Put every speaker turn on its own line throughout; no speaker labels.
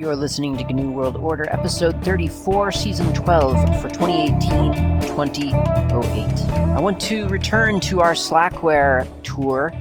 You're listening to GNU World Order, episode 34, season 12 for 2018 2008. I want to return to our Slackware tour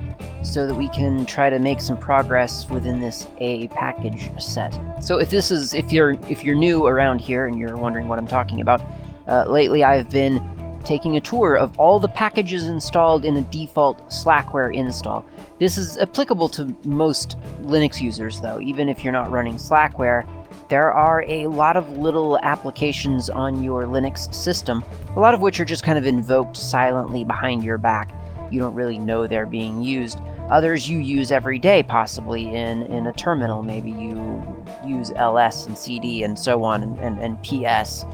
so that we can try to make some progress within this A package set. So if this is if you're if you're new around here and you're wondering what I'm talking about, uh, lately I've been taking a tour of all the packages installed in a default Slackware install. This is applicable to most Linux users though, even if you're not running Slackware. There are a lot of little applications on your Linux system, a lot of which are just kind of invoked silently behind your back. You don't really know they're being used. Others you use every day, possibly in, in a terminal. Maybe you use ls and cd and so on, and, and, and ps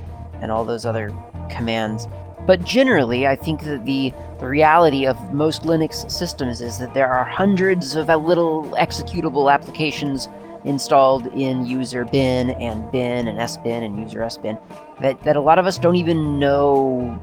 and all those other commands. But generally, I think that the, reality of most Linux systems is that there are hundreds of uh, little executable applications installed in user bin and bin and sbin and user sbin that, that a lot of us don't even know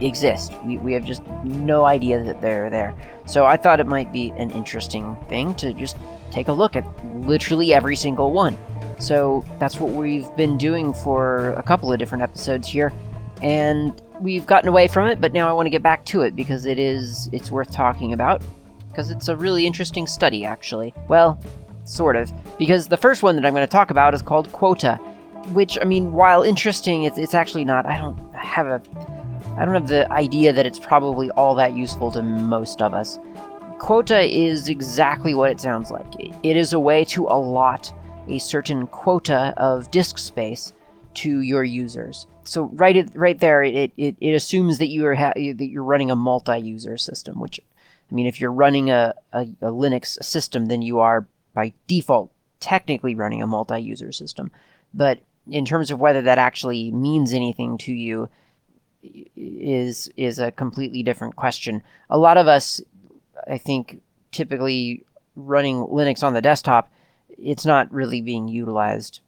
exist. We, we have just no idea that they're there. So I thought it might be an interesting thing to just take a look at literally every single one. So that's what we've been doing for a couple of different episodes here. And we've gotten away from it, but now I want to get back to it because it is it's worth talking about because it's a really interesting study actually. Well, sort of, because the first one that I'm going to talk about is called Quota, which I mean, while interesting, it's it's actually not. I don't have a I don't have the idea that it's probably all that useful to most of us. Quota is exactly what it sounds like. It is a way to allot a certain quota of disk space to your users. So right right there, it, it, it assumes that you are ha- that you're running a multi-user system. Which, I mean, if you're running a, a, a Linux system, then you are by default technically running a multi-user system. But in terms of whether that actually means anything to you, is is a completely different question. A lot of us, I think, typically running Linux on the desktop, it's not really being utilized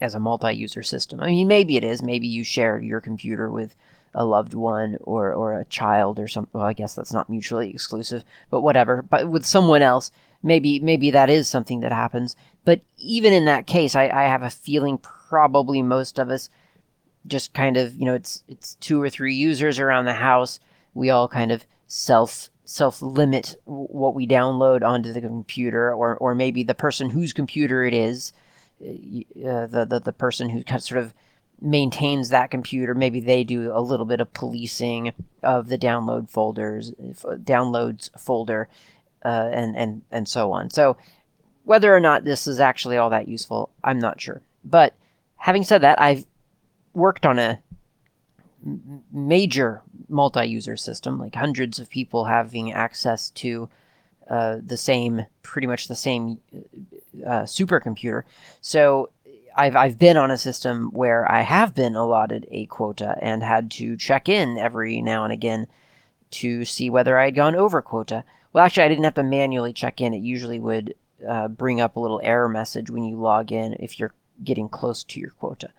as a multi-user system. I mean, maybe it is. Maybe you share your computer with a loved one or or a child or something. Well, I guess that's not mutually exclusive, but whatever. But with someone else, maybe maybe that is something that happens. But even in that case, I, I have a feeling probably most of us just kind of you know it's it's two or three users around the house. We all kind of self self limit what we download onto the computer, or or maybe the person whose computer it is the, the the person who sort of maintains that computer maybe they do a little bit of policing of the download folders downloads folder uh, and and and so on. So whether or not this is actually all that useful i'm not sure. But having said that i've worked on a major multi-user system like hundreds of people having access to uh, the same pretty much the same uh, supercomputer. So I've I've been on a system where I have been allotted a quota and had to check in every now and again to see whether I had gone over quota. Well, actually, I didn't have to manually check in. It usually would uh, bring up a little error message when you log in if you're getting close to your quota.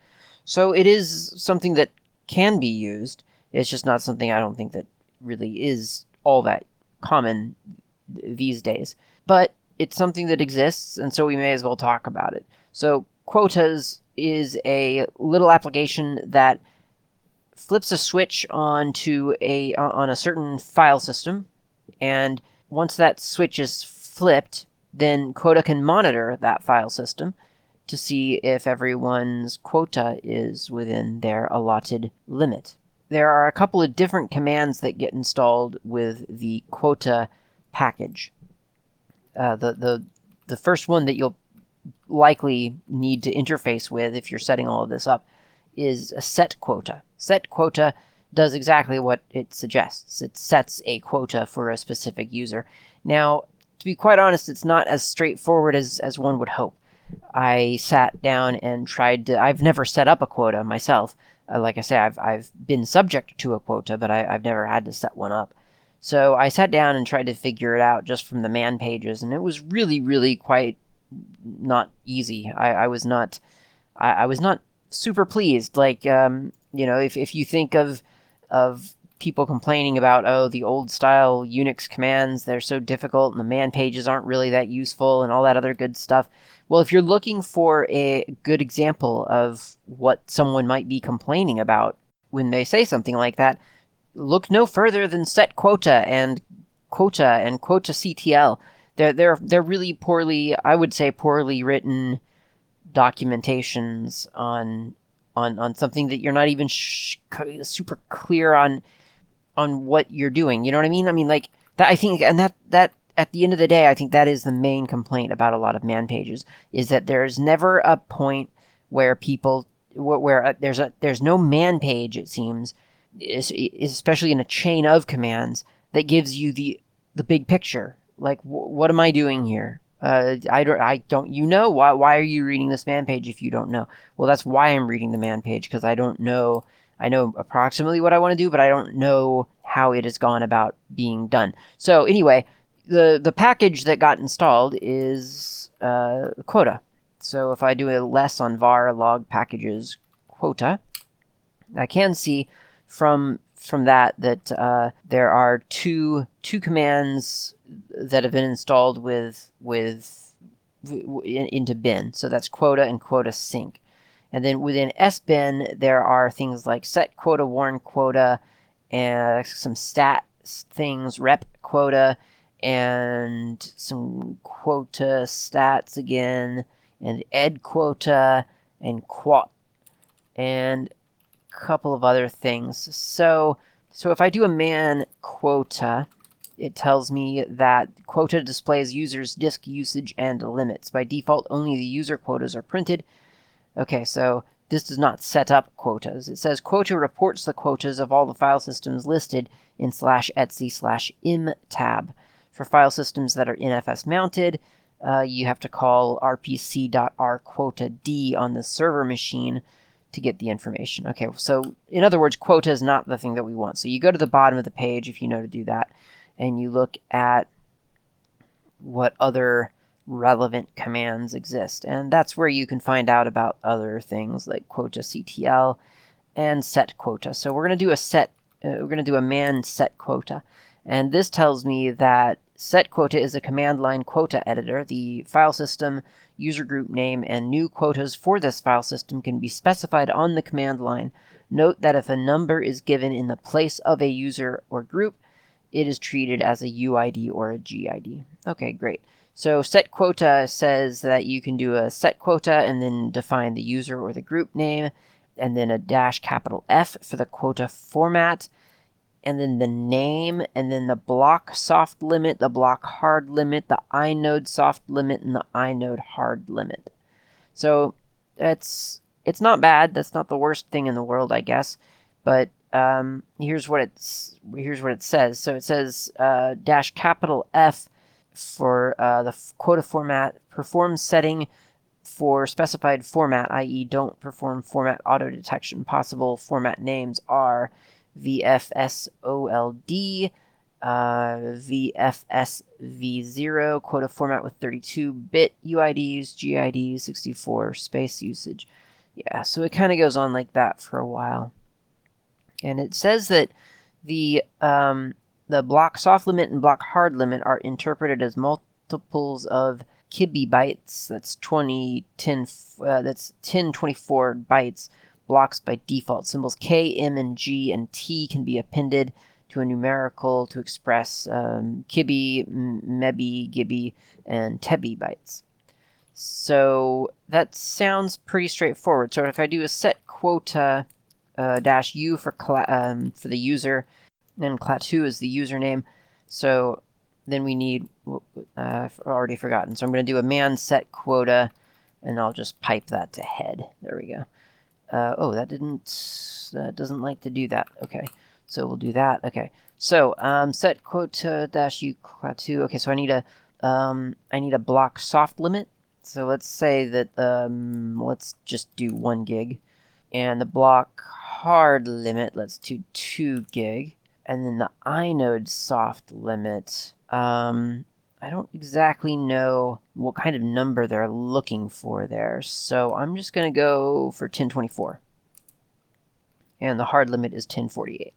So it is something that can be used. It's just not something I don't think that really is all that common these days. But it's something that exists, and so we may as well talk about it. So, Quotas is a little application that flips a switch onto a on a certain file system, and once that switch is flipped, then Quota can monitor that file system to see if everyone's quota is within their allotted limit. There are a couple of different commands that get installed with the quota package. Uh, the the the first one that you'll likely need to interface with if you're setting all of this up is a set quota. Set quota does exactly what it suggests. It sets a quota for a specific user. Now, to be quite honest, it's not as straightforward as, as one would hope. I sat down and tried to. I've never set up a quota myself. Uh, like I say, I've I've been subject to a quota, but I, I've never had to set one up. So I sat down and tried to figure it out just from the man pages, and it was really, really quite not easy. I, I was not, I, I, was not super pleased. Like, um, you know, if, if you think of, of people complaining about, oh, the old style Unix commands, they're so difficult, and the man pages aren't really that useful, and all that other good stuff. Well, if you're looking for a good example of what someone might be complaining about when they say something like that, look no further than set quota and quota and quota CTL. They're they're they're really poorly, I would say, poorly written documentations on on on something that you're not even sh- super clear on on what you're doing. You know what I mean? I mean, like that. I think, and that that at the end of the day, I think that is the main complaint about a lot of man pages is that there's never a point where people where, where uh, there's a there's no man page it seems especially in a chain of commands that gives you the the big picture like what am i doing here uh, I don't, I don't, you know, why, why are you reading this man page if you don't know? Well, that's why I'm reading the man page because I don't know, I know approximately what I want to do, but I don't know how it has gone about being done. So anyway, the the package that got installed is uh, quota. So if I do a less on var log packages quota, I can see from from that that uh, there are two two commands that have been installed with with into bin. So that's quota and quota sync. And then within sbin, there are things like set quota, warn quota, and some stat things, rep quota, and some quota stats again, and ed quota, and quot, and couple of other things. So, so if I do a man quota, it tells me that quota displays users' disk usage and limits. By default, only the user quotas are printed. Okay, so this does not set up quotas. It says quota reports the quotas of all the file systems listed in slash etc slash im tab. For file systems that are NFS mounted, uh, you have to call rpc.rquotad on the server machine to get the information. Okay, so in other words, quota is not the thing that we want. So you go to the bottom of the page if you know to do that, and you look at what other relevant commands exist. And that's where you can find out about other things like quota CTL and set quota. So we're going to do a set, uh, we're going to do a man set quota. And this tells me that set quota is a command line quota editor. The file system, user group name, and new quotas for this file system can be specified on the command line. Note that if a number is given in the place of a user or group, it is treated as a UID or a GID. Okay, great. So set quota says that you can do a set quota and then define the user or the group name, and then a dash capital F for the quota format, and then the name, and then the block soft limit, the block hard limit, the inode soft limit, and the inode hard limit. So it's it's not bad. That's not the worst thing in the world, I guess. But um, here's what it's here's what it says. So it says uh, dash capital F for uh, the quota format perform setting for specified format, i.e., don't perform format auto detection. Possible format names are VFSOLD, uh, VFSV0, quota format with 32 bit UIDs, GIDs, 64 space usage. Yeah, so it kind of goes on like that for a while. And it says that the um, the block soft limit and block hard limit are interpreted as multiples of kibi bytes. That's 20, 10, uh, that's 10, 24 bytes. Blocks by default symbols K, M, and G and T can be appended to a numerical to express um, kibi, mebi, gibi, and tebi bytes. So that sounds pretty straightforward. So if I do a set quota uh, dash u for um, for the user, and Klaatu is the username. So then we need, uh, I've already forgotten. So I'm going to do a man set quota, and I'll just pipe that to head. There we go. Uh, oh, that didn't, that doesn't like to do that. Okay, so we'll do that. Okay, so um, set quota dash u Klaatu. Okay, so I need a, um, I need a block soft limit. So let's say that, um, let's just do one gig. And the block hard limit, let's do 2 gig. And then the inode soft limit, um, I don't exactly know what kind of number they're looking for there. So I'm just going to go for 1024. And the hard limit is 1048.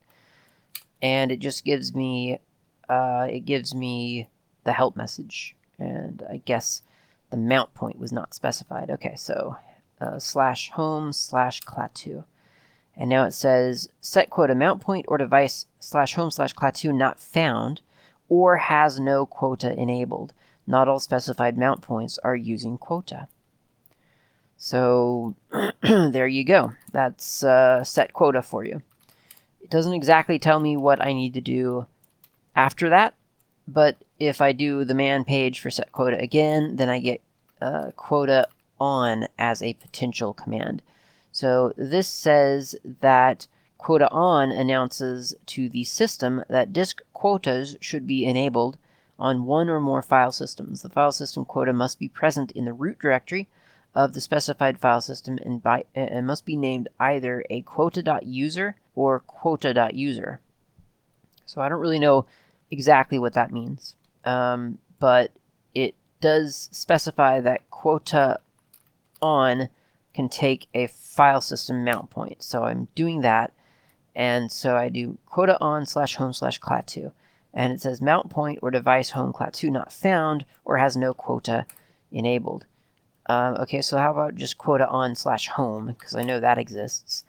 And it just gives me, uh, it gives me the help message. And I guess the mount point was not specified. Okay, so uh, slash home slash Klaatu. And now it says set quota mount point or device slash home slash Klaatu not found or has no quota enabled. Not all specified mount points are using quota. So there you go. That's uh, set quota for you. It doesn't exactly tell me what I need to do after that, but if I do the man page for set quota again, then I get uh, quota on as a potential command. So this says that quota on announces to the system that disk quotas should be enabled on one or more file systems. The file system quota must be present in the root directory of the specified file system and, by, and must be named either a quota.user or quota.user. So I don't really know exactly what that means, um, but it does specify that quota on can take a file system mount point. So I'm doing that. And so I do quota on slash home slash Klaatu. And it says mount point or device home Klaatu not found or has no quota enabled. Um, okay, so how about just quota on slash home, because I know that exists.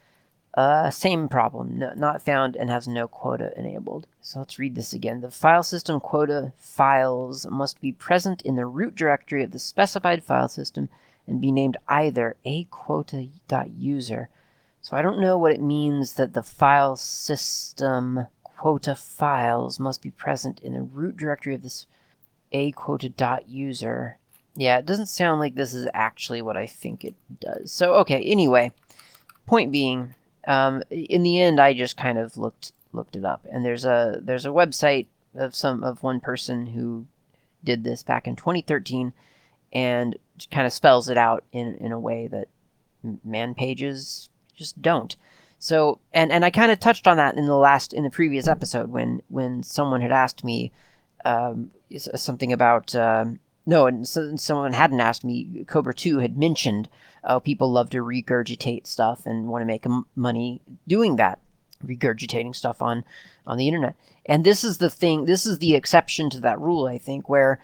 Uh, same problem, no, not found and has no quota enabled. So let's read this again. The file system quota files must be present in the root directory of the specified file system and be named either a quota.user. So I don't know what it means that the file system quota files must be present in the root directory of this a quota dot user. Yeah, it doesn't sound like this is actually what I think it does. So, okay, anyway, point being, um, in the end, I just kind of looked looked it up, and there's a there's a website of some of one person who did this back in 2013, and kind of spells it out in in a way that man pages just don't. So, and and I kind of touched on that in the last in the previous episode when when someone had asked me um, something about um, no, and so, someone hadn't asked me. Cobra Two had mentioned uh, people love to regurgitate stuff and want to make money doing that, regurgitating stuff on on the internet. And this is the thing. This is the exception to that rule, I think, where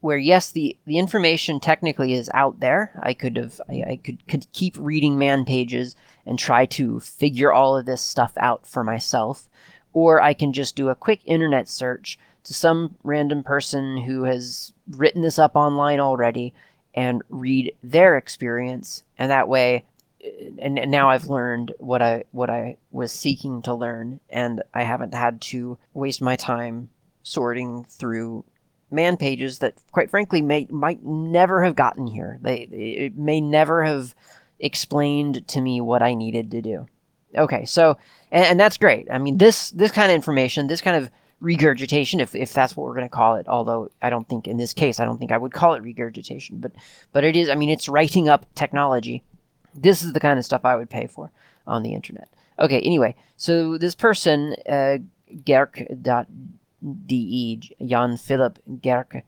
where yes, the the information technically is out there. I could have I, I could could keep reading man pages and try to figure all of this stuff out for myself, or I can just do a quick internet search to some random person who has written this up online already and read their experience. And that way uh, and, and, now I've learned what I what I was seeking to learn. And I haven't had to waste my time sorting through man pages that, quite frankly, may might never have gotten here. They it may never have explained to me what I needed to do. Okay, so and, and that's great. I mean, this this kind of information, this kind of regurgitation, if if that's what we're going to call it. Although I don't think in this case, I don't think I would call it regurgitation, but but it is. I mean, it's writing up technology. This is the kind of stuff I would pay for on the internet. Okay, anyway, so this person, uh, Gerk de Jan Philip Gerke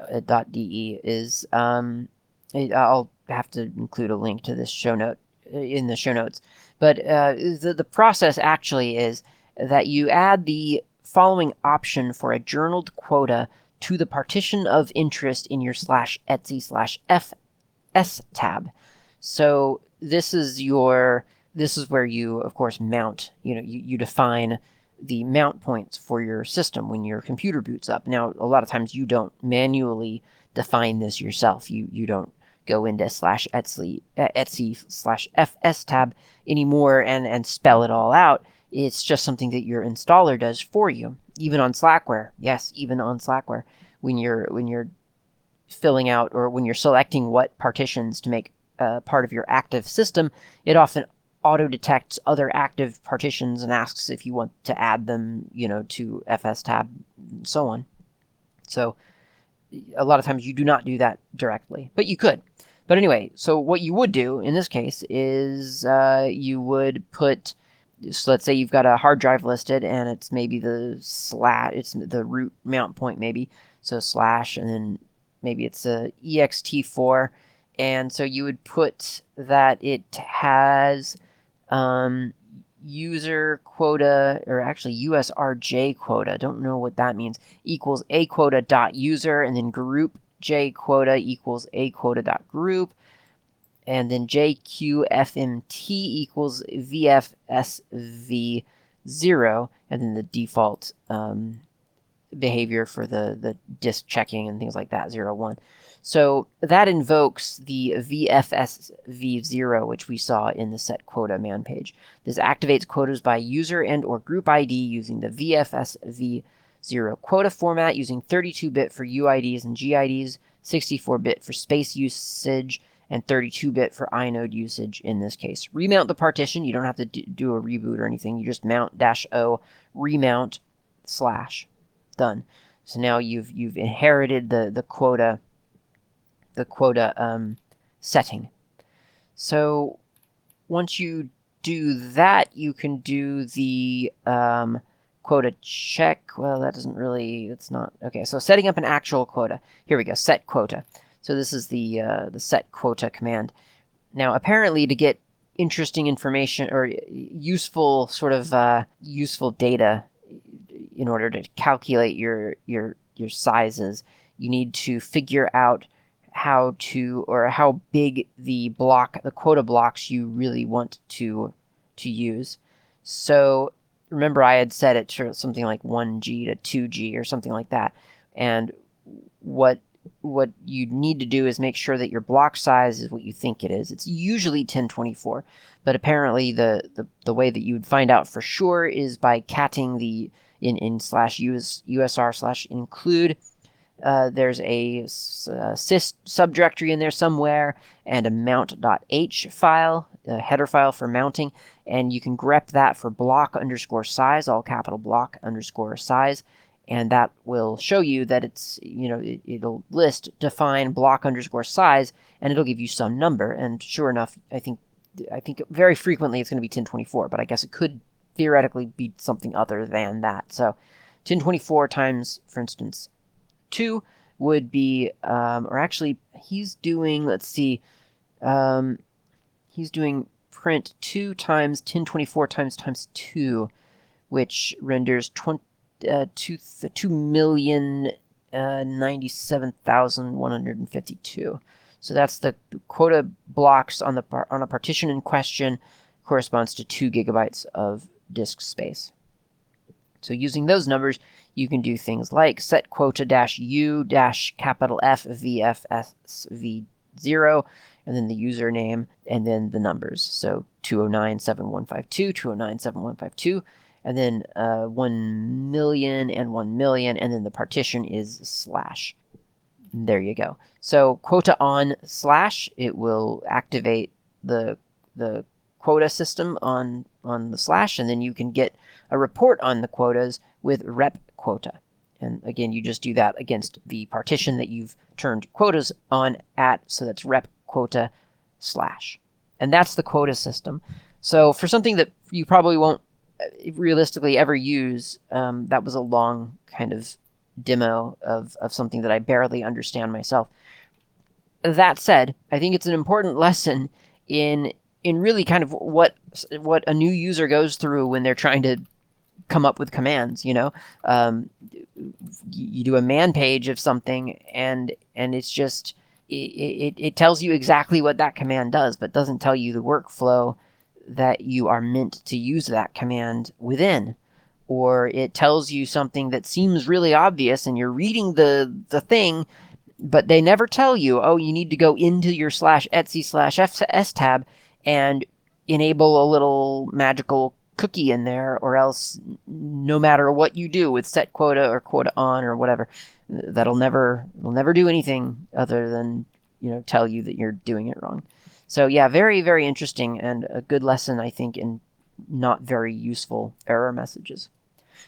uh, is um, I'll have to include a link to this show note uh, in the show notes. But uh, the the process actually is that you add the following option for a journaled quota to the partition of interest in your slash etsy slash fs tab. So this is your this is where you of course mount. You know you, you define the mount points for your system when your computer boots up. Now, a lot of times you don't manually define this yourself. You you don't go into slash Etsy Etsy slash FS tab anymore and and spell it all out. It's just something that your installer does for you. Even on Slackware, yes, even on Slackware, when you're when you're filling out or when you're selecting what partitions to make uh, part of your active system, it often auto detects other active partitions and asks if you want to add them, you know, to FS tab and so on. So a lot of times you do not do that directly, but you could. But anyway, so what you would do in this case is uh, you would put, so let's say you've got a hard drive listed and it's maybe the slat, it's the root mount point maybe. So slash and then maybe it's a ext4. And so you would put that it has um, user quota, or actually USRJ quota, don't know what that means, equals a quota dot user and then group j quota equals a quota dot group, and then jqfmt equals vfsv0, and then the default um, behavior for the, the disk checking and things like that, 0, 1. So that invokes the VFSV0, which we saw in the set quota man page. This activates quotas by user and or group ID using the VFSV0 quota format using 32-bit for UIDs and GIDs, 64-bit for space usage, and 32-bit for inode usage in this case. Remount the partition. You don't have to do a reboot or anything. You just mount dash O, remount, slash. Done. So now you've you've inherited the, the quota the quota um, setting. So once you do that, you can do the um, quota check. Well, that doesn't really, it's not, okay. So setting up an actual quota. Here we go, set quota. So this is the, uh, the set quota command. Now, apparently to get interesting information or useful sort of uh, useful data in order to calculate your, your, your sizes, you need to figure out how to or how big the block the quota blocks you really want to to use. So remember i had set it to something like 1g to 2g or something like that. And what what you need to do is make sure that your block size is what you think it is. It's usually 1024 but apparently the the, the way that you would find out for sure is by catting the in in slash us usr slash include uh, there's a, uh, sys subdirectory in there somewhere and a mount.h file, a header file for mounting, and you can grep that for block underscore size, all capital block underscore size, and that will show you that it's, you know, it, it'll list define block underscore size, and it'll give you some number, and sure enough, I think, I think very frequently it's going to be 1024, but I guess it could theoretically be something other than that. So 1024 times, for instance, 2 would be, um, or actually, he's doing, let's see, um, he's doing print 2 times 1024 times times 2, which renders 20, uh, 2, 2 million uh, 97,152. So that's the quota blocks on the on a partition in question corresponds to 2 gigabytes of disk space. So using those numbers, you can do things like set quota dash u dash capital F VFSV0, and then the username, and then the numbers. So 2097152, 2097152, and then uh, 1 million and 1 million, and then the partition is slash. There you go. So quota on slash, it will activate the the quota system on on the slash, and then you can get a report on the quotas with rep quota. And again, you just do that against the partition that you've turned quotas on at, so that's rep quota slash. And that's the quota system. So for something that you probably won't uh, realistically ever use, um, that was a long kind of demo of, of something that I barely understand myself. That said, I think it's an important lesson in in really kind of what what a new user goes through when they're trying to come up with commands you know? Um, you do a man page of something and and it's just it, it, it tells you exactly what that command does but doesn't tell you the workflow that you are meant to use that command within. Or it tells you something that seems really obvious and you're reading the the thing but they never tell you oh you need to go into your slash etsy slash s tab and enable a little magical cookie in there, or else no matter what you do with set quota or quota on or whatever, that'll never will never do anything other than you know tell you that you're doing it wrong. So yeah, very very interesting and a good lesson I think in not very useful error messages.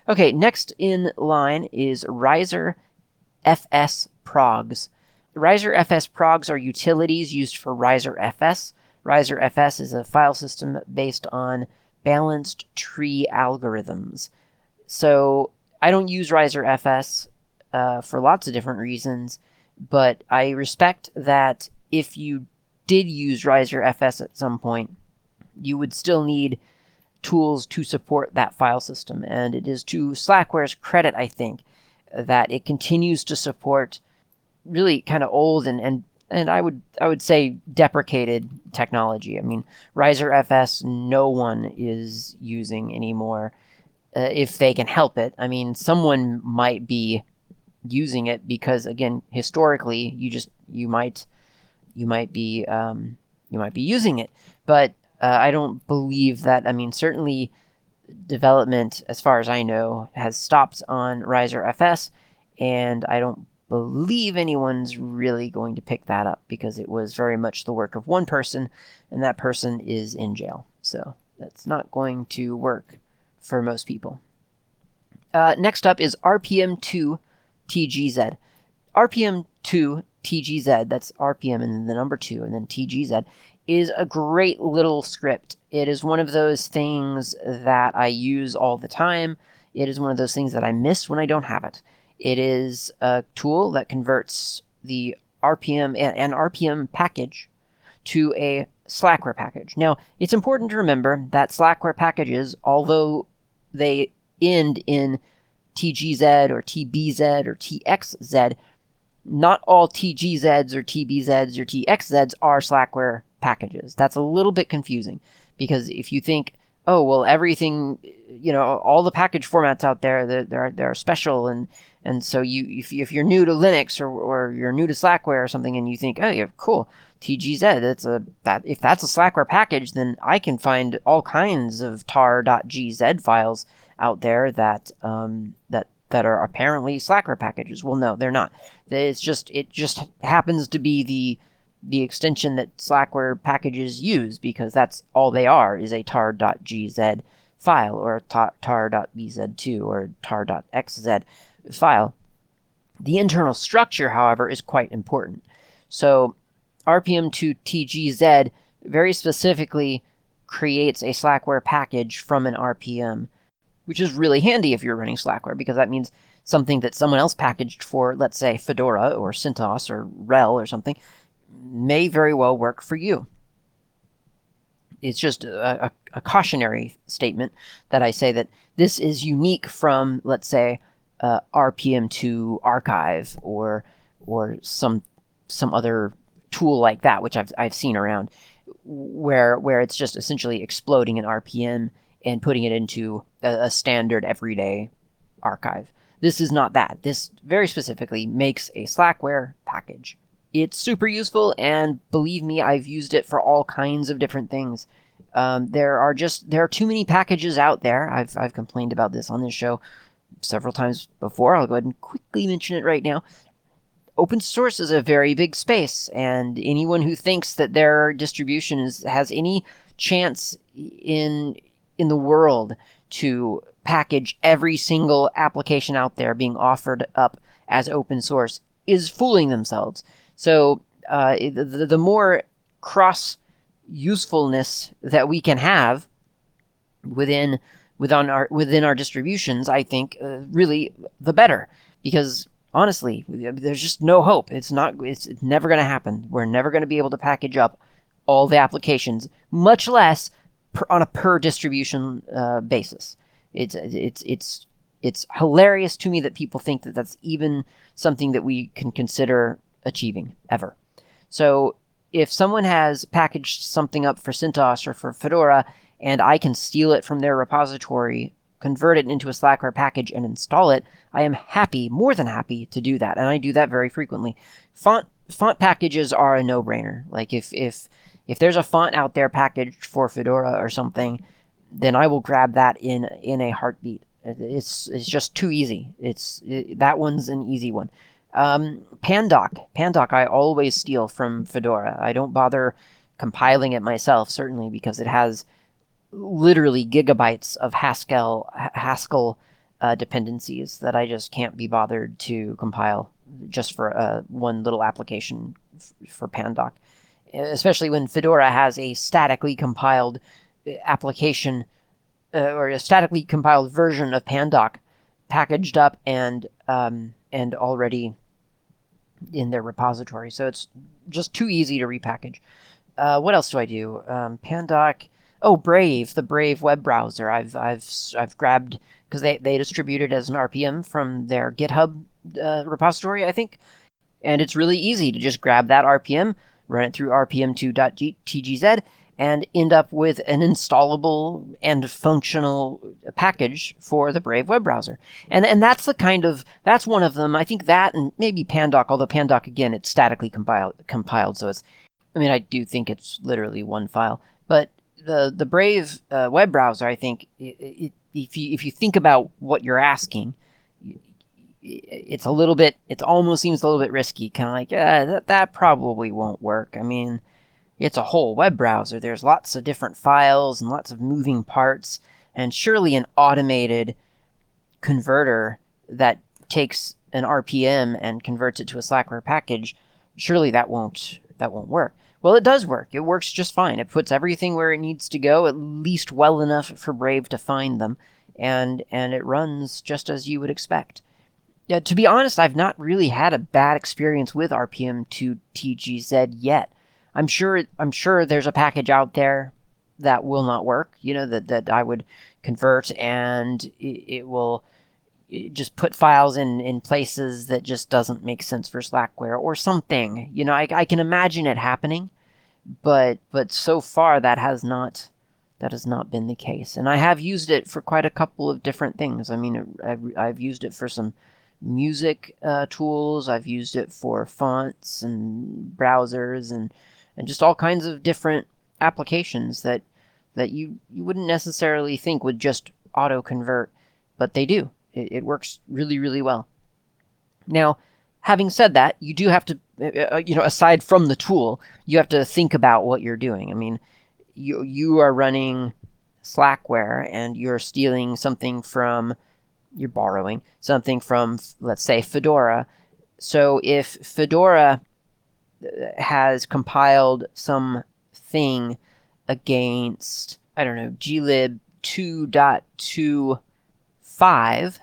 Okay, next in line is Reiser FS progs. Reiser FS progs are utilities used for Reiser FS. Reiser FS is a file system based on balanced tree algorithms. So I don't use Reiser FS uh, for lots of different reasons, but I respect that if you did use Reiser FS at some point, you would still need tools to support that file system. And it is to Slackware's credit, I think, that it continues to support really kind of old and and and I would I would say deprecated technology. I mean, Reiser FS, no one is using anymore uh, if they can help it. I mean, someone might be using it because again, historically, you just you might you might be um, you might be using it, but uh, I don't believe that. I mean, certainly development, as far as I know, has stopped on Reiser FS, and I don't believe anyone's really going to pick that up because it was very much the work of one person, and that person is in jail. So that's not going to work for most people. Uh, next up is RPM2 TGZ. RPM2 TGZ, that's RPM and then the number 2 and then TGZ, is a great little script. It is one of those things that I use all the time. It is one of those things that I miss when I don't have it. It is a tool that converts the RPM and RPM package to a Slackware package. Now, it's important to remember that Slackware packages, although they end in TGZ or TBZ or TXZ, not all TGZs or TBZs or TXZs are Slackware packages. That's a little bit confusing because if you think, oh well, everything, you know, all the package formats out there, they're they're, they're special and and so you if, if you're new to Linux or, or you're new to Slackware or something and you think, oh yeah, cool, TGZ, that's a that if that's a Slackware package, then I can find all kinds of tar.gz files out there that um, that that are apparently Slackware packages. Well, no, they're not. It's just it just happens to be the the extension that Slackware packages use because that's all they are is a tar.gz file or tar.bz2 or tar.xz file. The internal structure, however, is quite important. So RPM2TGZ very specifically creates a Slackware package from an RPM, which is really handy if you're running Slackware because that means something that someone else packaged for, let's say, Fedora or CentOS or RHEL or something, may very well work for you. It's just a, a, a cautionary statement that I say that this is unique from, let's say, uh, RPM2 archive or or some some other tool like that, which I've I've seen around, where where it's just essentially exploding an RPM and putting it into a, a standard everyday archive. This is not that. This very specifically makes a Slackware package. It's super useful, and believe me, I've used it for all kinds of different things. Um, there are just there are too many packages out there. I've I've complained about this on this show several times before. I'll go ahead and quickly mention it right now. Open source is a very big space, and anyone who thinks that their distribution is, has any chance in in the world to package every single application out there being offered up as open source is fooling themselves. So uh, the, the more cross usefulness that we can have within within our within our distributions, I think uh, really the better because honestly, there's just no hope. It's not. It's never going to happen. We're never going to be able to package up all the applications, much less per, on a per distribution uh, basis. It's it's it's it's hilarious to me that people think that that's even something that we can consider achieving ever. So if someone has packaged something up for CentOS or for Fedora and I can steal it from their repository, convert it into a Slackware package, and install it, I am happy, more than happy, to do that, and I do that very frequently. Font font packages are a no-brainer. Like if if if there's a font out there packaged for Fedora or something, then I will grab that in in a heartbeat. It's it's just too easy. It's it, that one's an easy one. Um, Pandoc, Pandoc, I always steal from Fedora. I don't bother compiling it myself, certainly because it has literally gigabytes of Haskell Haskell uh, dependencies that I just can't be bothered to compile just for uh, one little application f- for Pandoc. Especially when Fedora has a statically compiled uh, application uh, or a statically compiled version of Pandoc packaged up and um, and already in their repository. So it's just too easy to repackage. Uh, what else do I do? Um, Pandoc oh Brave, the Brave web browser. I've I've I've grabbed because they they distribute it as an RPM from their GitHub uh, repository, I think. And it's really easy to just grab that RPM, run it through rpm2.tgz, and end up with an installable and functional package for the Brave web browser. And and that's the kind of that's one of them. I think that and maybe Pandoc, although Pandoc again it's statically compiled compiled, so it's I mean I do think it's literally one file, but the the Brave uh, web browser, I think it, it, if you if you think about what you're asking, it's a little bit it almost seems a little bit risky, kind of like that that probably won't work. I mean it's a whole web browser. There's lots of different files and lots of moving parts, and surely an automated converter that takes an RPM and converts it to a Slackware package, surely that won't that won't work. Well, it does work. It works just fine. It puts everything where it needs to go, at least well enough for Brave to find them, and and it runs just as you would expect. Yeah, to be honest, I've not really had a bad experience with RPM2 TGZ yet. I'm sure I'm sure there's a package out there that will not work. You know that that I would convert and it, it will just put files in in places that just doesn't make sense for Slackware or something. You know, I, I can imagine it happening, but but so far that has not that has not been the case. And I have used it for quite a couple of different things. I mean, I've, I've used it for some music uh, tools. I've used it for fonts and browsers and and just all kinds of different applications that that you you wouldn't necessarily think would just auto convert, but they do. It, it works really really well. Now, having said that, you do have to uh, uh, you know aside from the tool, you have to think about what you're doing. I mean, you you are running Slackware and you're stealing something from you're borrowing something from let's say Fedora. So if Fedora has compiled some thing against I don't know glib 2.25.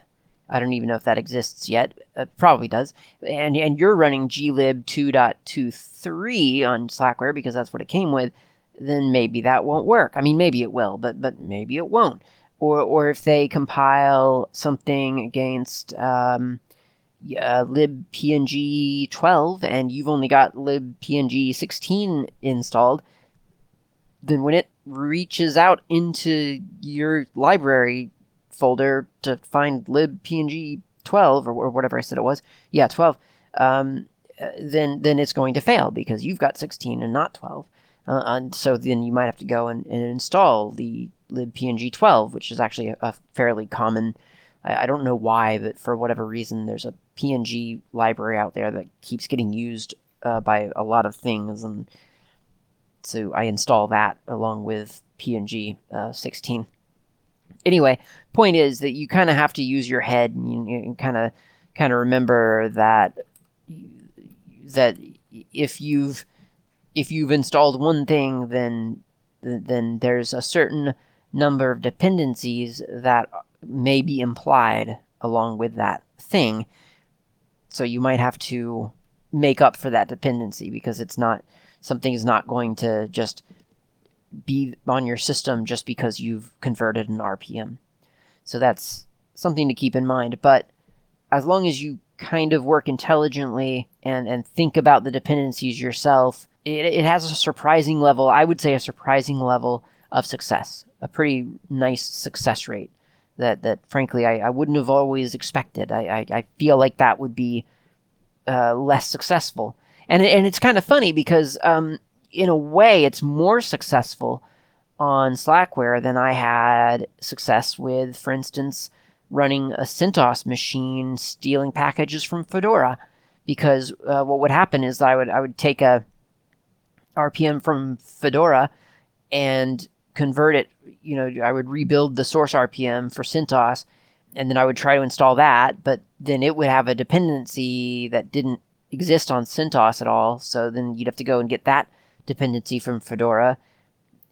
I don't even know if that exists yet. It probably does. And and you're running glib 2.23 on Slackware because that's what it came with. Then maybe that won't work. I mean, maybe it will, but but maybe it won't. Or or if they compile something against um, uh, libpng 12 and you've only got libpng 16 installed, then when it reaches out into your library folder to find libpng 12 or, or whatever I said it was, yeah, 12, um, uh, then then it's going to fail because you've got 16 and not 12. Uh, and so then you might have to go and, and install the libpng 12, which is actually a, a fairly common I, I don't know why, but for whatever reason, there's a PNG library out there that keeps getting used uh, by a lot of things, and so I install that along with PNG uh, 16. Anyway, point is that you kind of have to use your head and you kind of kind of remember that that if you've if you've installed one thing, then then there's a certain number of dependencies that may be implied along with that thing. So you might have to make up for that dependency because it's not something is not going to just be on your system just because you've converted an RPM. So that's something to keep in mind. But as long as you kind of work intelligently and, and think about the dependencies yourself, it, it has a surprising level, I would say a surprising level of success, a pretty nice success rate that that frankly I, I wouldn't have always expected. I, I, I feel like that would be uh, less successful, and and it's kind of funny because um, in a way it's more successful on Slackware than I had success with, for instance, running a CentOS machine stealing packages from Fedora, because uh, what would happen is I would I would take a RPM from Fedora and convert it, you know, I would rebuild the source RPM for CentOS, and then I would try to install that, but then it would have a dependency that didn't exist on CentOS at all. So then you'd have to go and get that dependency from Fedora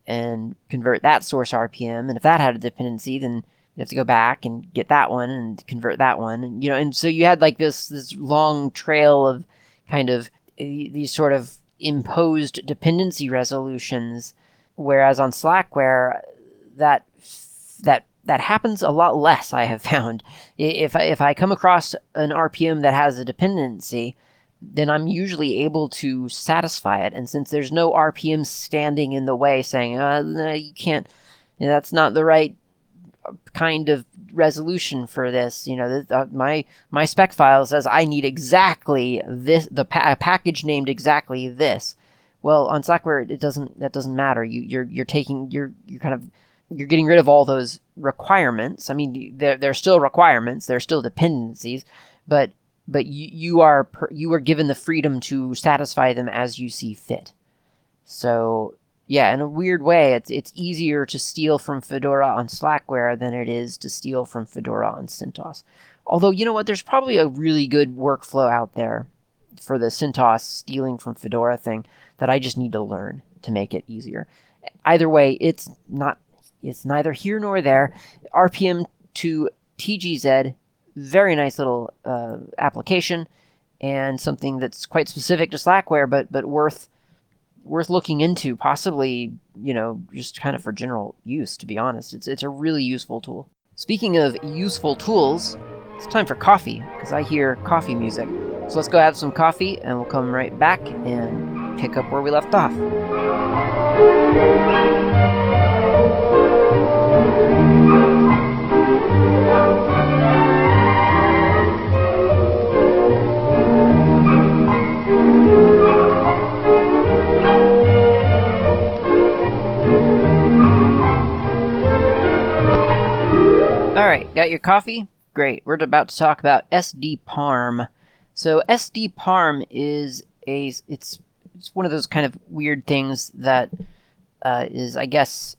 and convert that source RPM. And if that had a dependency, then you have to go back and get that one and convert that one. And you know, and so you had like this this long trail of kind of eh, these sort of imposed dependency resolutions Whereas on Slackware, that that that happens a lot less. I have found if I, if I come across an RPM that has a dependency, then I'm usually able to satisfy it. And since there's no RPM standing in the way saying, uh, you can't, you know, that's not the right kind of resolution for this. You know, uh, my my spec file says I need exactly this, the pa- package named exactly this. Well, on Slackware, it doesn't. That doesn't matter. You you're you're taking you're you're kind of you're getting rid of all those requirements. I mean, they're they're still requirements. They're still dependencies, but but you you are you are given the freedom to satisfy them as you see fit. So yeah, in a weird way, it's it's easier to steal from Fedora on Slackware than it is to steal from Fedora on CentOS. Although you know what, there's probably a really good workflow out there for the CentOS stealing from Fedora thing that I just need to learn to make it easier. Either way, it's not it's neither here nor there. RPM to TGZ, very nice little uh, application, and something that's quite specific to Slackware, but but worth worth looking into, possibly, you know, just kind of for general use, to be honest. It's, it's a really useful tool. Speaking of useful tools, it's time for coffee, because I hear coffee music. So let's go have some coffee, and we'll come right back and pick up where we left off. Right, got your coffee? Great. We're about to talk about sdparm. So sdparm is a it's it's one of those kind of weird things that uh, is, I guess,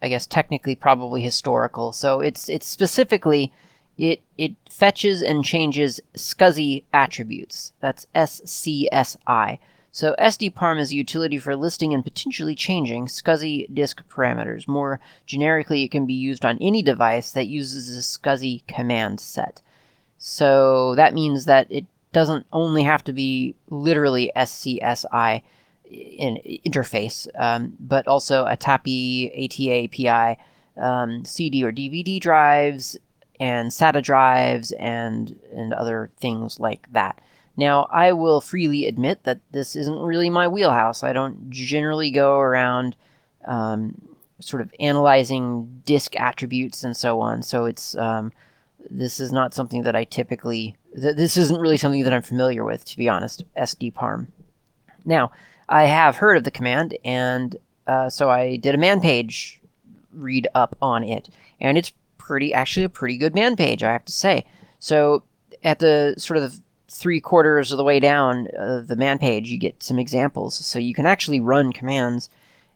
I guess technically probably historical. So it's it's specifically it it fetches and changes SCSI attributes. That's S C S I. So SDParm is a utility for listing and potentially changing SCSI disk parameters. More generically, it can be used on any device that uses a SCSI command set. So that means that it doesn't only have to be literally SCSI in interface, um, but also a TAPI, ATA, PI, um, CD or DVD drives, and SATA drives, and and other things like that. Now, I will freely admit that this isn't really my wheelhouse. I don't generally go around um, sort of analyzing disk attributes and so on. So it's um, this is not something that I typically. Th- this isn't really something that I'm familiar with, to be honest. SDParm. Now, I have heard of the command, and uh, so I did a man page read up on it, and it's pretty actually a pretty good man page, I have to say. So at the sort of three quarters of the way down uh, the man page, you get some examples. So you can actually run commands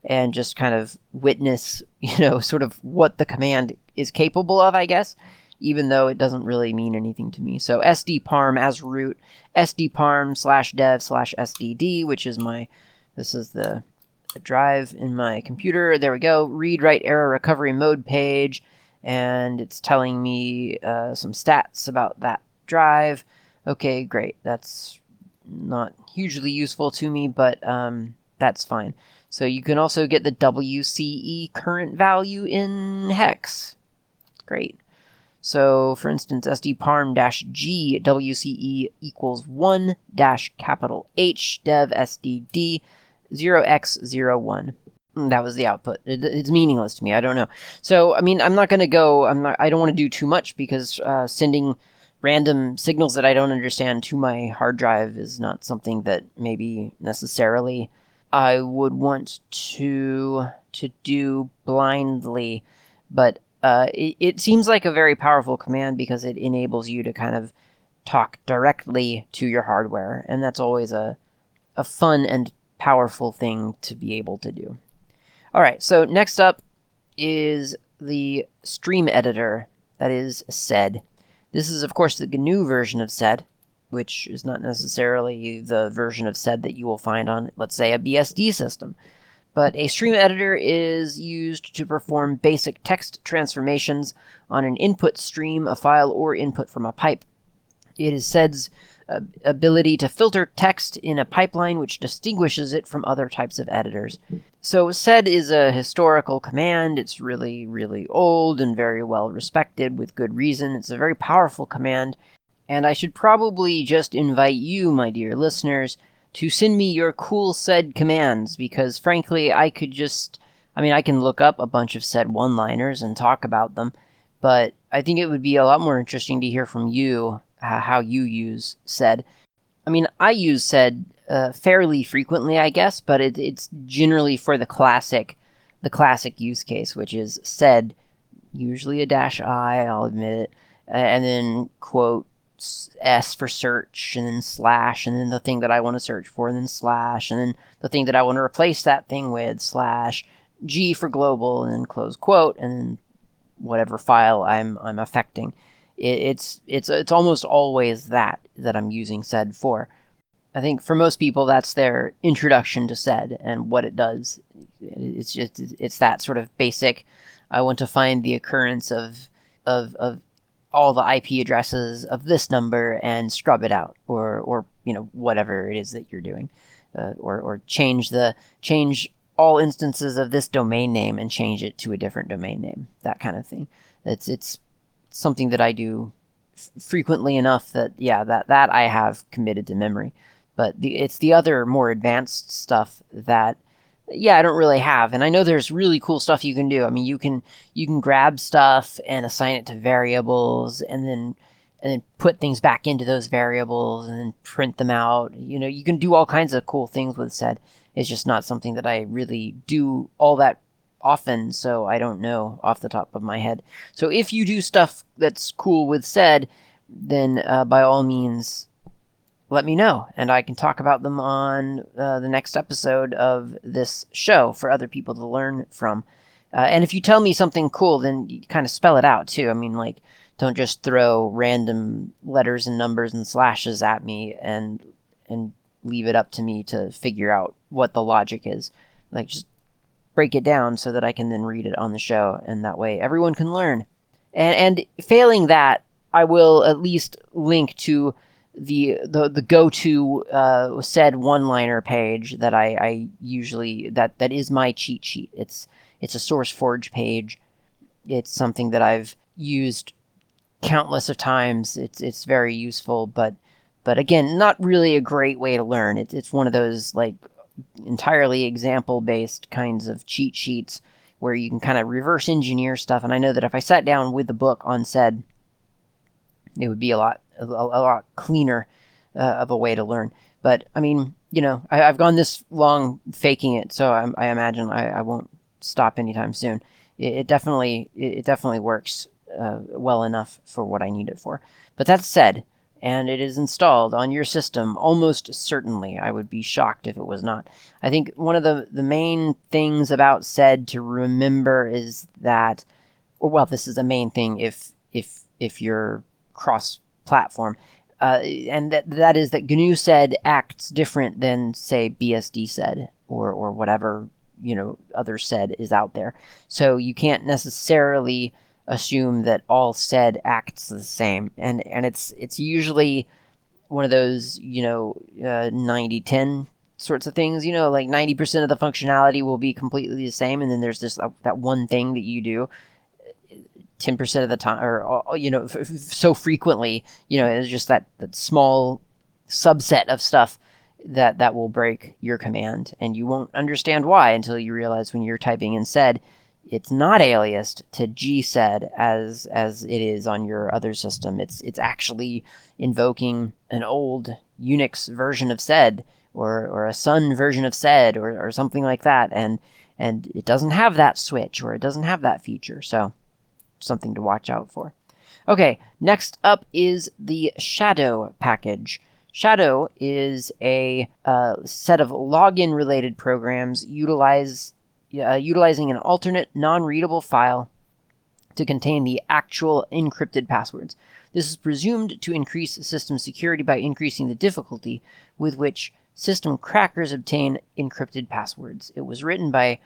and just kind of witness, you know, sort of what the command is capable of, I guess, even though it doesn't really mean anything to me. So sdparm as root, sdparm slash dev slash sdd, which is my, this is the, the drive in my computer. There we go. Read, write, error, recovery mode page. And it's telling me uh, some stats about that drive. Okay, great. That's not hugely useful to me, but um, that's fine. So you can also get the WCE current value in hex. Great. So for instance, sdparm dash G WCE equals 1 dash capital H dev SDD 0x01. Hmm, that was the output. It, it's meaningless to me. I don't know. So, I mean, I'm not going to go, I'm not, I don't want to do too much because uh, sending random signals that I don't understand to my hard drive is not something that maybe necessarily I would want to to do blindly, but uh, it, it seems like a very powerful command because it enables you to kind of talk directly to your hardware, and that's always a a fun and powerful thing to be able to do. All right, so next up is the stream editor that is sed. This is, of course, the GNU version of sed, which is not necessarily the version of sed that you will find on, let's say, a BSD system. But a stream editor is used to perform basic text transformations on an input stream, a file, or input from a pipe. It is sed's uh, ability to filter text in a pipeline which distinguishes it from other types of editors. So sed is a historical command. It's really, really old and very well respected with good reason. It's a very powerful command. And I should probably just invite you, my dear listeners, to send me your cool sed commands because frankly, I could just I mean, I can look up a bunch of sed one-liners and talk about them, but I think it would be a lot more interesting to hear from you how you use sed. I mean, I use sed uh, fairly frequently, I guess, but it, it's generally for the classic, the classic use case, which is sed, usually a dash i, I'll admit it, and then quote S for search, and then slash, and then the thing that I want to search for, and then slash, and then the thing that I want to replace that thing with, slash, G for global, and then close quote, and then whatever file I'm I'm affecting. It, it's it's it's almost always that that I'm using sed for. I think for most people that's their introduction to sed and what it does. It's just it's that sort of basic. I want to find the occurrence of of of all the IP addresses of this number and scrub it out, or or you know whatever it is that you're doing, uh, or or change the change all instances of this domain name and change it to a different domain name, that kind of thing. It's it's something that I do f- frequently enough that yeah that that I have committed to memory, but the it's the other more advanced stuff that yeah, I don't really have. And I know there's really cool stuff you can do. I mean, you can you can grab stuff and assign it to variables and then and then put things back into those variables and then print them out. You know, you can do all kinds of cool things with sed. It's just not something that I really do all that often, so I don't know off the top of my head. So if you do stuff that's cool with sed, then uh, by all means let me know, and I can talk about them on uh, the next episode of this show for other people to learn from. Uh, and if you tell me something cool, then you kind of spell it out too. I mean, like, don't just throw random letters and numbers and slashes at me and and leave it up to me to figure out what the logic is. Like, just break it down so that I can then read it on the show, and that way everyone can learn. And and failing that, I will at least link to the the the go to uh, sed one liner page that I, I usually that that is my cheat sheet. It's it's a SourceForge page. It's something that I've used countless of times. It's it's very useful, but but again, not really a great way to learn. It's it's one of those like entirely example based kinds of cheat sheets where you can kind of reverse engineer stuff. And I know that if I sat down with the book on sed, it would be a lot a, a lot cleaner uh, of a way to learn. But I mean, you know, I, have gone this long faking it, so I, I imagine I, I, won't stop anytime soon. It, it definitely it, definitely works uh, well enough for what I need it for. But that said, and it is installed on your system almost certainly. I would be shocked if it was not. I think one of the, the main things about sed to remember is that, or well, this is the main thing if if if you're cross platform. Uh, and that that is that GNU sed acts different than say BSD sed or or whatever you know other sed is out there. So you can't necessarily assume that all sed acts the same, and and it's it's usually one of those you know uh, 90 10 sorts of things. You know, like 90% of the functionality will be completely the same, and then there's this uh, that one thing that you do 10% of the time or uh, you know f- f- so frequently you know it's just that that small subset of stuff that that will break your command and you won't understand why until you realize when you're typing in sed it's not aliased to gsed as as it is on your other system it's it's actually invoking an old unix version of sed or or a sun version of sed or, or something like that and and it doesn't have that switch or it doesn't have that feature so something to watch out for. Okay, next up is the Shadow package. Shadow is a uh, set of login related programs utilize, uh, utilizing an alternate non readable file to contain the actual encrypted passwords. This is presumed to increase system security by increasing the difficulty with which system crackers obtain encrypted passwords. It was written by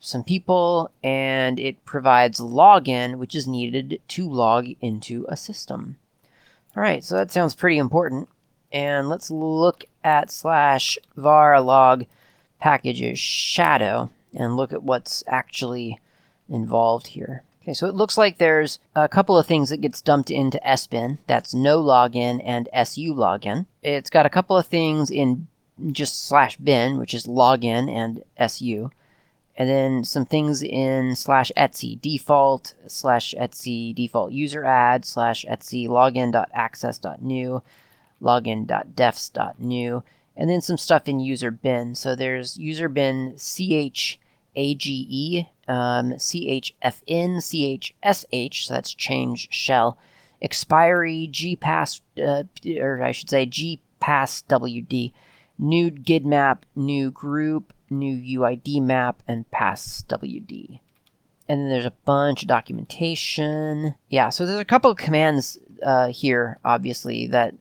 some people, and it provides login, which is needed to log into a system. All right, so that sounds pretty important. And let's look at slash var log packages shadow and look at what's actually involved here. Okay, so it looks like there's a couple of things that gets dumped into SBin. That's no login and SU login. It's got a couple of things in just slash bin, which is login and SU. And then some things in slash Etsy default, slash Etsy default user add, slash Etsy login.access.new, login.defs.new, and then some stuff in user bin. So there's user bin CH AGE, um, CHFN, CHSH, so that's change shell, expiry, GPass, uh, or I should say GPass WD, new GID map, new group, new UID map, and pass WD. And then there's a bunch of documentation. Yeah, so there's a couple of commands uh, here, obviously, that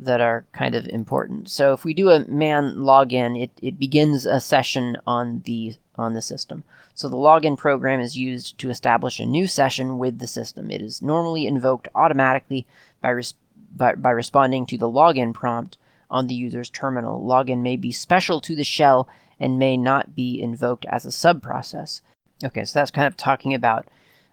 that are kind of important. So if we do a man login, it, it begins a session on the on the system. So the login program is used to establish a new session with the system. It is normally invoked automatically by, res- by, by responding to the login prompt on the user's terminal. Login may be special to the shell and may not be invoked as a subprocess. Okay, so that's kind of talking about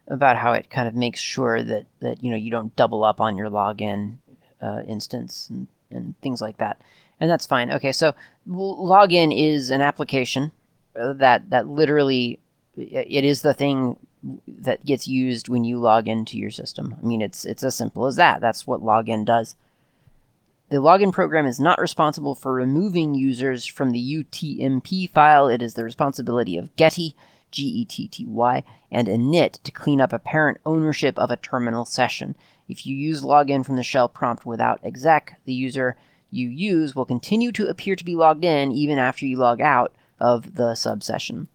about how it kind of makes sure that that you know you don't double up on your login uh, instance and, and things like that, and that's fine. Okay, so login is an application that that literally it is the thing that gets used when you log into your system. I mean, it's it's as simple as that. That's what login does. The login program is not responsible for removing users from the UTMP file. It is the responsibility of Getty, G-E-T-T-Y, and init to clean up apparent ownership of a terminal session. If you use login from the shell prompt without exec, the user you use will continue to appear to be logged in even after you log out, of the subsession.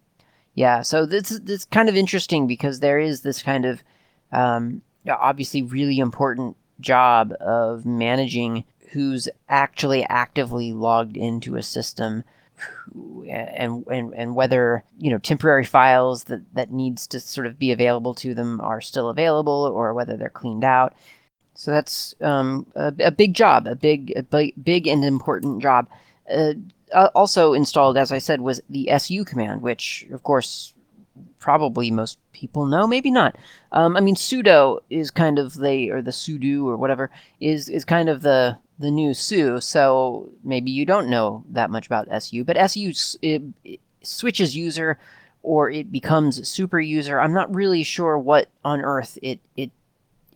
Yeah, so this is kind of interesting because there is this kind of um, obviously really important job of managing who's actually actively logged into a system and and and whether you know temporary files that that needs to sort of be available to them are still available or whether they're cleaned out so that's um, a, a, big job a big a big and important job uh, uh, also installed, as I said, was the su command, which, of course, probably most people know, maybe not. Um, I mean, sudo is kind of the or the sudo or whatever is is kind of the the new su. So maybe you don't know that much about su, but su it, it switches user or it becomes super user. I'm not really sure what on earth it it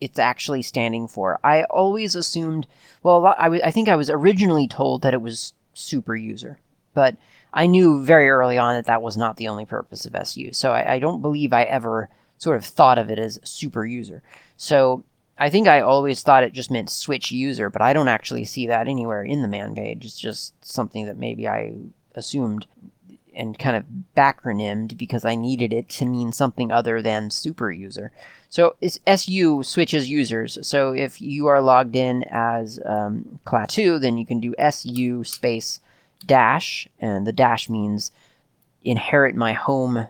it's actually standing for. I always assumed. Well, I, w- I think I was originally told that it was super user. But I knew very early on that that was not the only purpose of SU. So I, I don't believe I ever sort of thought of it as super user. So I think I always thought it just meant switch user, but I don't actually see that anywhere in the man page. It's just something that maybe I assumed and kind of backronymed because I needed it to mean something other than super user. So SU switches users. So if you are logged in as um, Klaatu, then you can do SU space dash, and the dash means inherit my home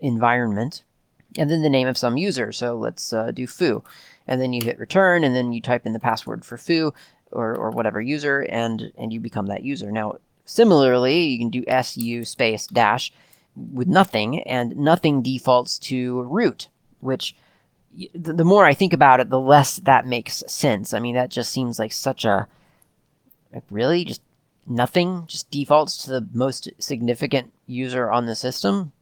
environment, and then the name of some user. So let's uh, do foo, and then you hit return, and then you type in the password for foo or, or whatever user, and and you become that user. Now, similarly, you can do su space dash with nothing, and nothing defaults to root, which the more I think about it, the less that makes sense. I mean, that just seems like such a like really just nothing just defaults to the most significant user on the system.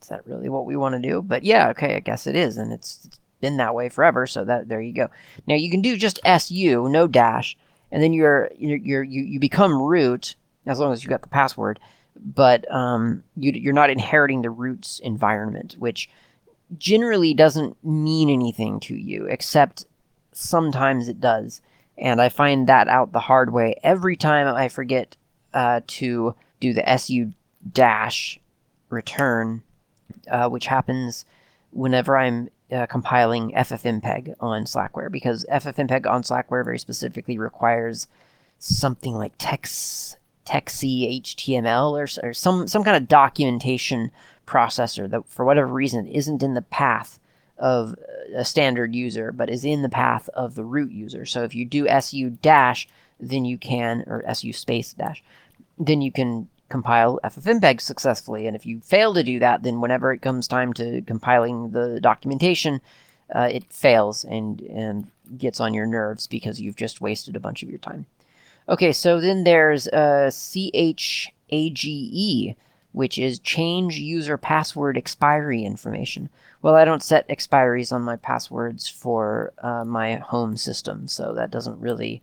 Is that really what we want to do? But yeah, okay, I guess it is, and it's been that way forever. So that there you go. Now you can do just su, no dash, and then you're you're, you're you you become root as long as you got the password. But um, you, you're not inheriting the root's environment, which generally doesn't mean anything to you, except sometimes it does. And I find that out the hard way every time I forget uh, to do the su dash return, uh, which happens whenever I'm uh, compiling FFmpeg on Slackware, because FFmpeg on Slackware very specifically requires something like text texy HTML or, or some some kind of documentation processor that for whatever reason isn't in the path of a standard user, but is in the path of the root user. So if you do su dash, then you can, or su space dash, then you can compile FFmpeg successfully. And if you fail to do that, then whenever it comes time to compiling the documentation, uh, it fails and and gets on your nerves because you've just wasted a bunch of your time. Okay, so then there's uh, CHAGE, which is change user password expiry information. Well, I don't set expiries on my passwords for uh, my home system, so that doesn't really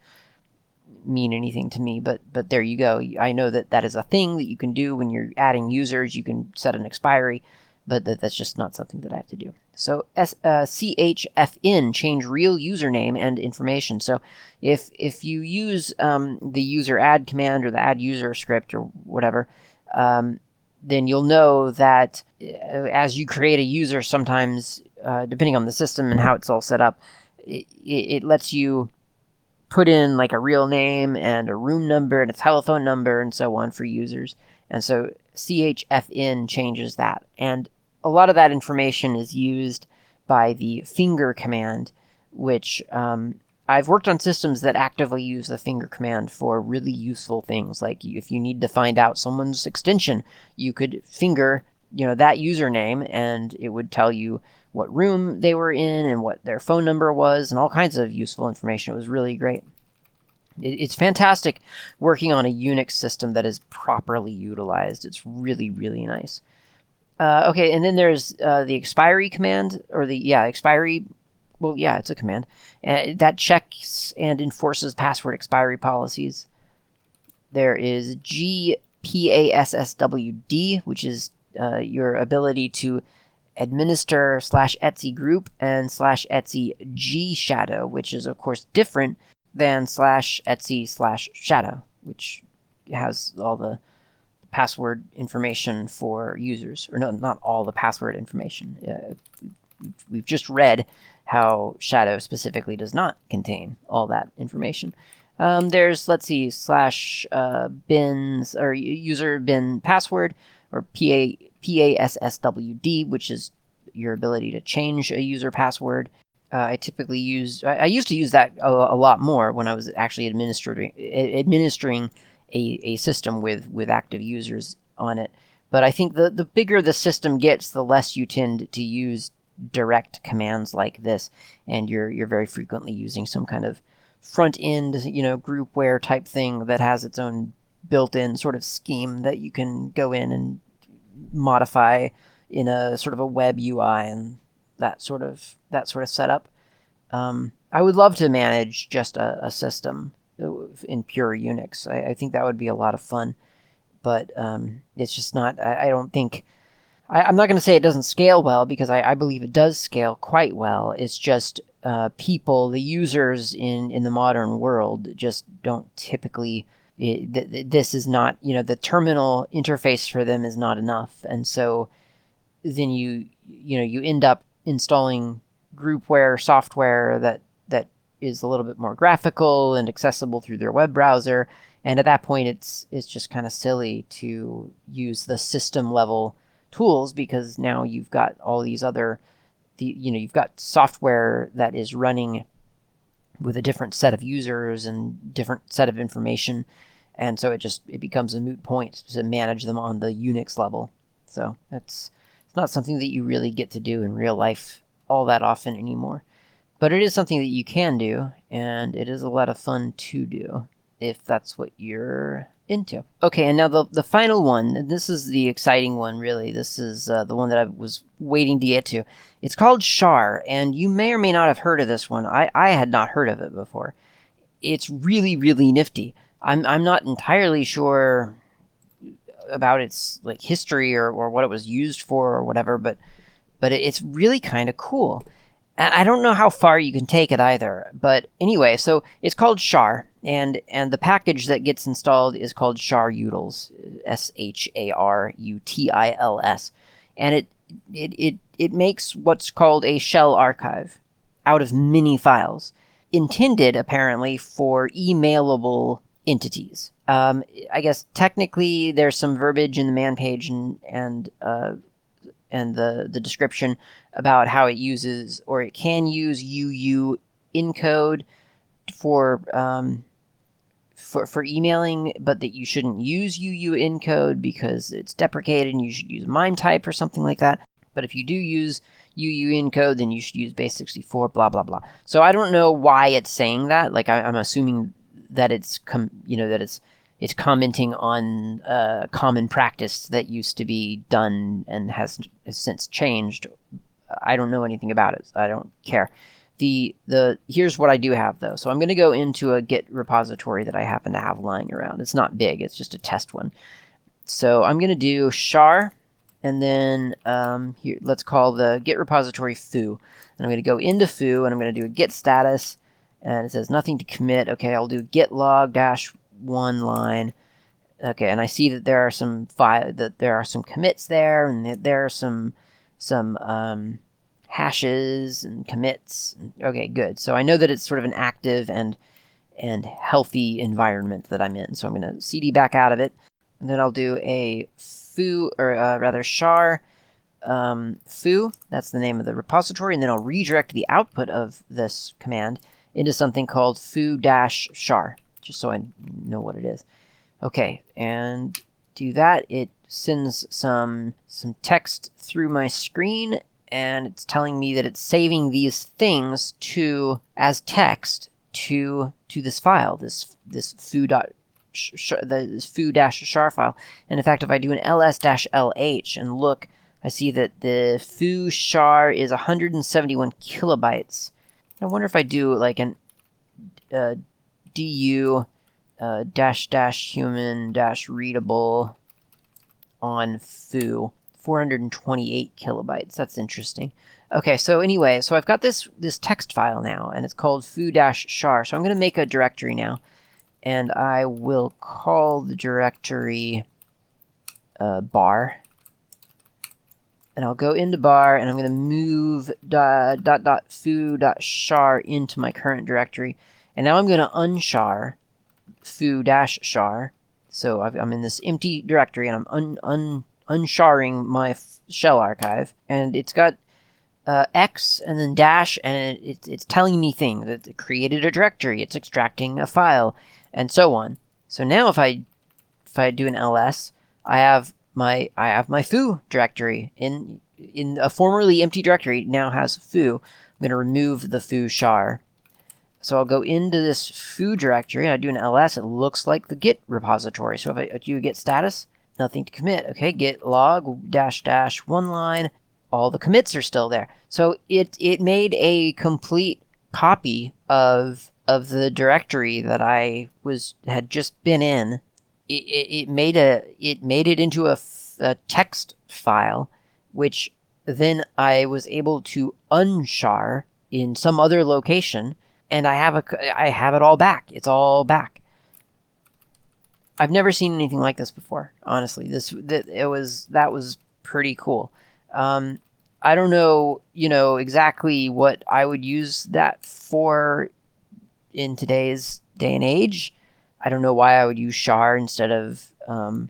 mean anything to me. But but there you go. I know that that is a thing that you can do when you're adding users. You can set an expiry, but that, that's just not something that I have to do. So S, uh, CHFN, change real username and information. So if if you use um, the user add command or the add user script or whatever, um, then you'll know that uh, as you create a user, sometimes uh, depending on the system and how it's all set up, it, it lets you put in like a real name and a room number and a telephone number and so on for users. And so CHFN changes that. And a lot of that information is used by the finger command, which um, I've worked on systems that actively use the finger command for really useful things. Like if you need to find out someone's extension, you could finger, you know, that username, and it would tell you what room they were in and what their phone number was, and all kinds of useful information. It was really great. it's fantastic working on a Unix system that is properly utilized. It's really, really nice. Uh, okay, and then there's uh, the expiry command, or the, yeah, expiry. Well, yeah, it's a command. Uh, that checks and enforces password expiry policies. There is GPASSWD, which is uh, your ability to administer slash Etsy group and slash Etsy g shadow, which is, of course, different than slash Etsy slash shadow, which has all the password information for users, or no, not all the password information. Uh, we've just read how Shadow specifically does not contain all that information. Um, there's, let's see, slash uh, bins or user bin password or PA, PASSWD, which is your ability to change a user password. Uh, I typically use, I, I, used to use that a, a, lot more when I was actually administering administering a, a system with with active users on it. But I think the the bigger the system gets, the less you tend to use direct commands like this, and you're you're very frequently using some kind of front end, you know, groupware type thing that has its own built-in sort of scheme that you can go in and modify in a sort of a web UI and that sort of that sort of setup. Um, I would love to manage just a, a system in pure Unix. I, I, think that would be a lot of fun, but um, it's just not. I, I don't think. I, am not going to say it doesn't scale well because I, I, believe it does scale quite well. It's just uh, people, the users in in the modern world, just don't typically. It, th- this is not, you know, the terminal interface for them is not enough, and so then you, you know, you end up installing groupware software that is a little bit more graphical and accessible through their web browser. And at that point, it's it's just kind of silly to use the system level tools because now you've got all these other, the you know you've got software that is running with a different set of users and different set of information, and so it just it becomes a moot point to manage them on the Unix level. So that's it's not something that you really get to do in real life all that often anymore. But it is something that you can do, and it is a lot of fun to do if that's what you're into. Okay, and now the, the final one, this is the exciting one, really. This is uh, the one that I was waiting to get to. It's called Shar, and you may or may not have heard of this one. I, I had not heard of it before. It's really, really nifty. I'm, I'm not entirely sure about its like history or, or what it was used for or whatever, but but it's really kind of cool. And I don't know how far you can take it either. But anyway, so it's called Shar, and and the package that gets installed is called sharutils, S H A R U T I L S, and it it it it makes what's called a shell archive out of mini files, intended apparently for emailable entities. Um, I guess technically there's some verbiage in the man page and and uh, and the the description about how it uses or it can use UU encode for um, for, for emailing, but that you shouldn't use UU encode because it's deprecated and you should use MIME type or something like that. But if you do use UU encode, then you should use base64, blah, blah, blah. So I don't know why it's saying that. Like I, am assuming that it's, com- you know, that it's, it's commenting on uh, common practice that used to be done and has, has since changed. I don't know anything about it. So I don't care the the here's what I do have though. So I'm going to go into a Git repository that I happen to have lying around. It's not big. It's just a test one. So I'm going to do shar, and then um, here let's call the Git repository foo. And I'm going to go into foo, and I'm going to do a Git status, and it says nothing to commit. Okay, I'll do Git log dash one line. Okay, and I see that there are some file that there are some commits there, and there are some some um, hashes and commits. Okay, good. So I know that it's sort of an active and and healthy environment that I'm in. So I'm going to cd back out of it, and then I'll do a foo or uh, rather shar um, foo. That's the name of the repository, and then I'll redirect the output of this command into something called foo dash shar, just so I know what it is. Okay, and do that. It sends some some text through my screen and it's telling me that it's saving these things to as text to to this file, this this foo dot sh, the foo dash shar file. And in fact, if I do an ls dash lh and look, I see that the foo shar is 171 kilobytes. I wonder if I do like an uh, du uh, dash dash human dash readable on foo 428 kilobytes. That's interesting. Okay, so anyway, so I've got this this text file now, and it's called foo dash shar So I'm going to make a directory now, and I will call the directory uh, bar. And I'll go into bar, and I'm going to move dot dot foo dot shar into my current directory. And now I'm going to unshar foo dash shar. So i am in this empty directory, and I'm un, un unsharing my shell archive, and it's got uh, X and then dash, and it, it's telling me things. That it created a directory. It's extracting a file, and so on. So now, if I if I do an ls, I have my I have my foo directory in in a formerly empty directory. Now has foo. I'm going to remove the foo shar. So I'll go into this foo directory and I do an ls. It looks like the git repository. So if I do git status, nothing to commit. Okay, git log dash dash one line. All the commits are still there. So it it made a complete copy of of the directory that I was had just been in. It, it, it made a it made it into a, a text file, which then I was able to unshar in some other location, and I have a I have it all back. It's all back. I've never seen anything like this before. Honestly, this that it was that was pretty cool. Um, I don't know, you know, exactly what I would use that for in today's day and age. I don't know why I would use shar instead of, um,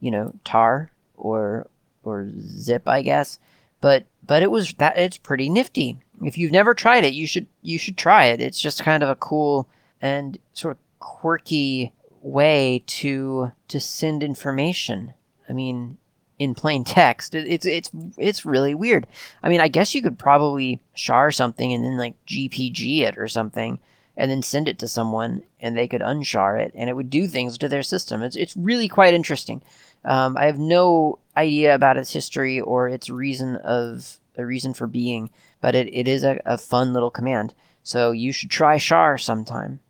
you know, tar or or zip, I guess. But but it was that it's pretty nifty. If you've never tried it, you should you should try it. It's just kind of a cool and sort of quirky way to to send information. I mean, in plain text, it's it's it's really weird. I mean, I guess you could probably shar something and then like GPG it or something, and then send it to someone, and they could unshar it, and it would do things to their system. It's it's really quite interesting. Um, I have no idea about its history or its reason of a reason for being, but it, it is a, a fun little command. So you should try shar sometime.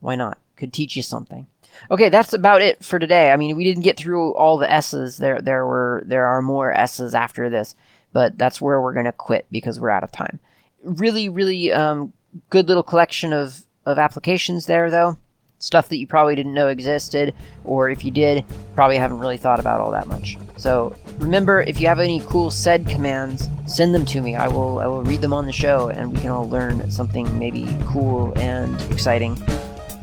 Why not? Could teach you something. Okay, that's about it for today. I mean, we didn't get through all the S's. There, there were there are more S's after this, but that's where we're gonna quit because we're out of time. Really, really um, good little collection of of applications there, though. Stuff that you probably didn't know existed, or if you did, probably haven't really thought about all that much. So remember, if you have any cool sed commands, send them to me. I will I will read them on the show, and we can all learn something maybe cool and exciting.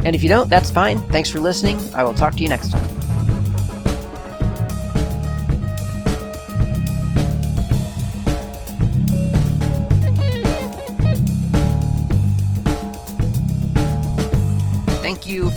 And if you don't, that's fine. Thanks for listening. I will talk to you next time.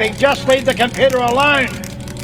Quit just leave the computer alone.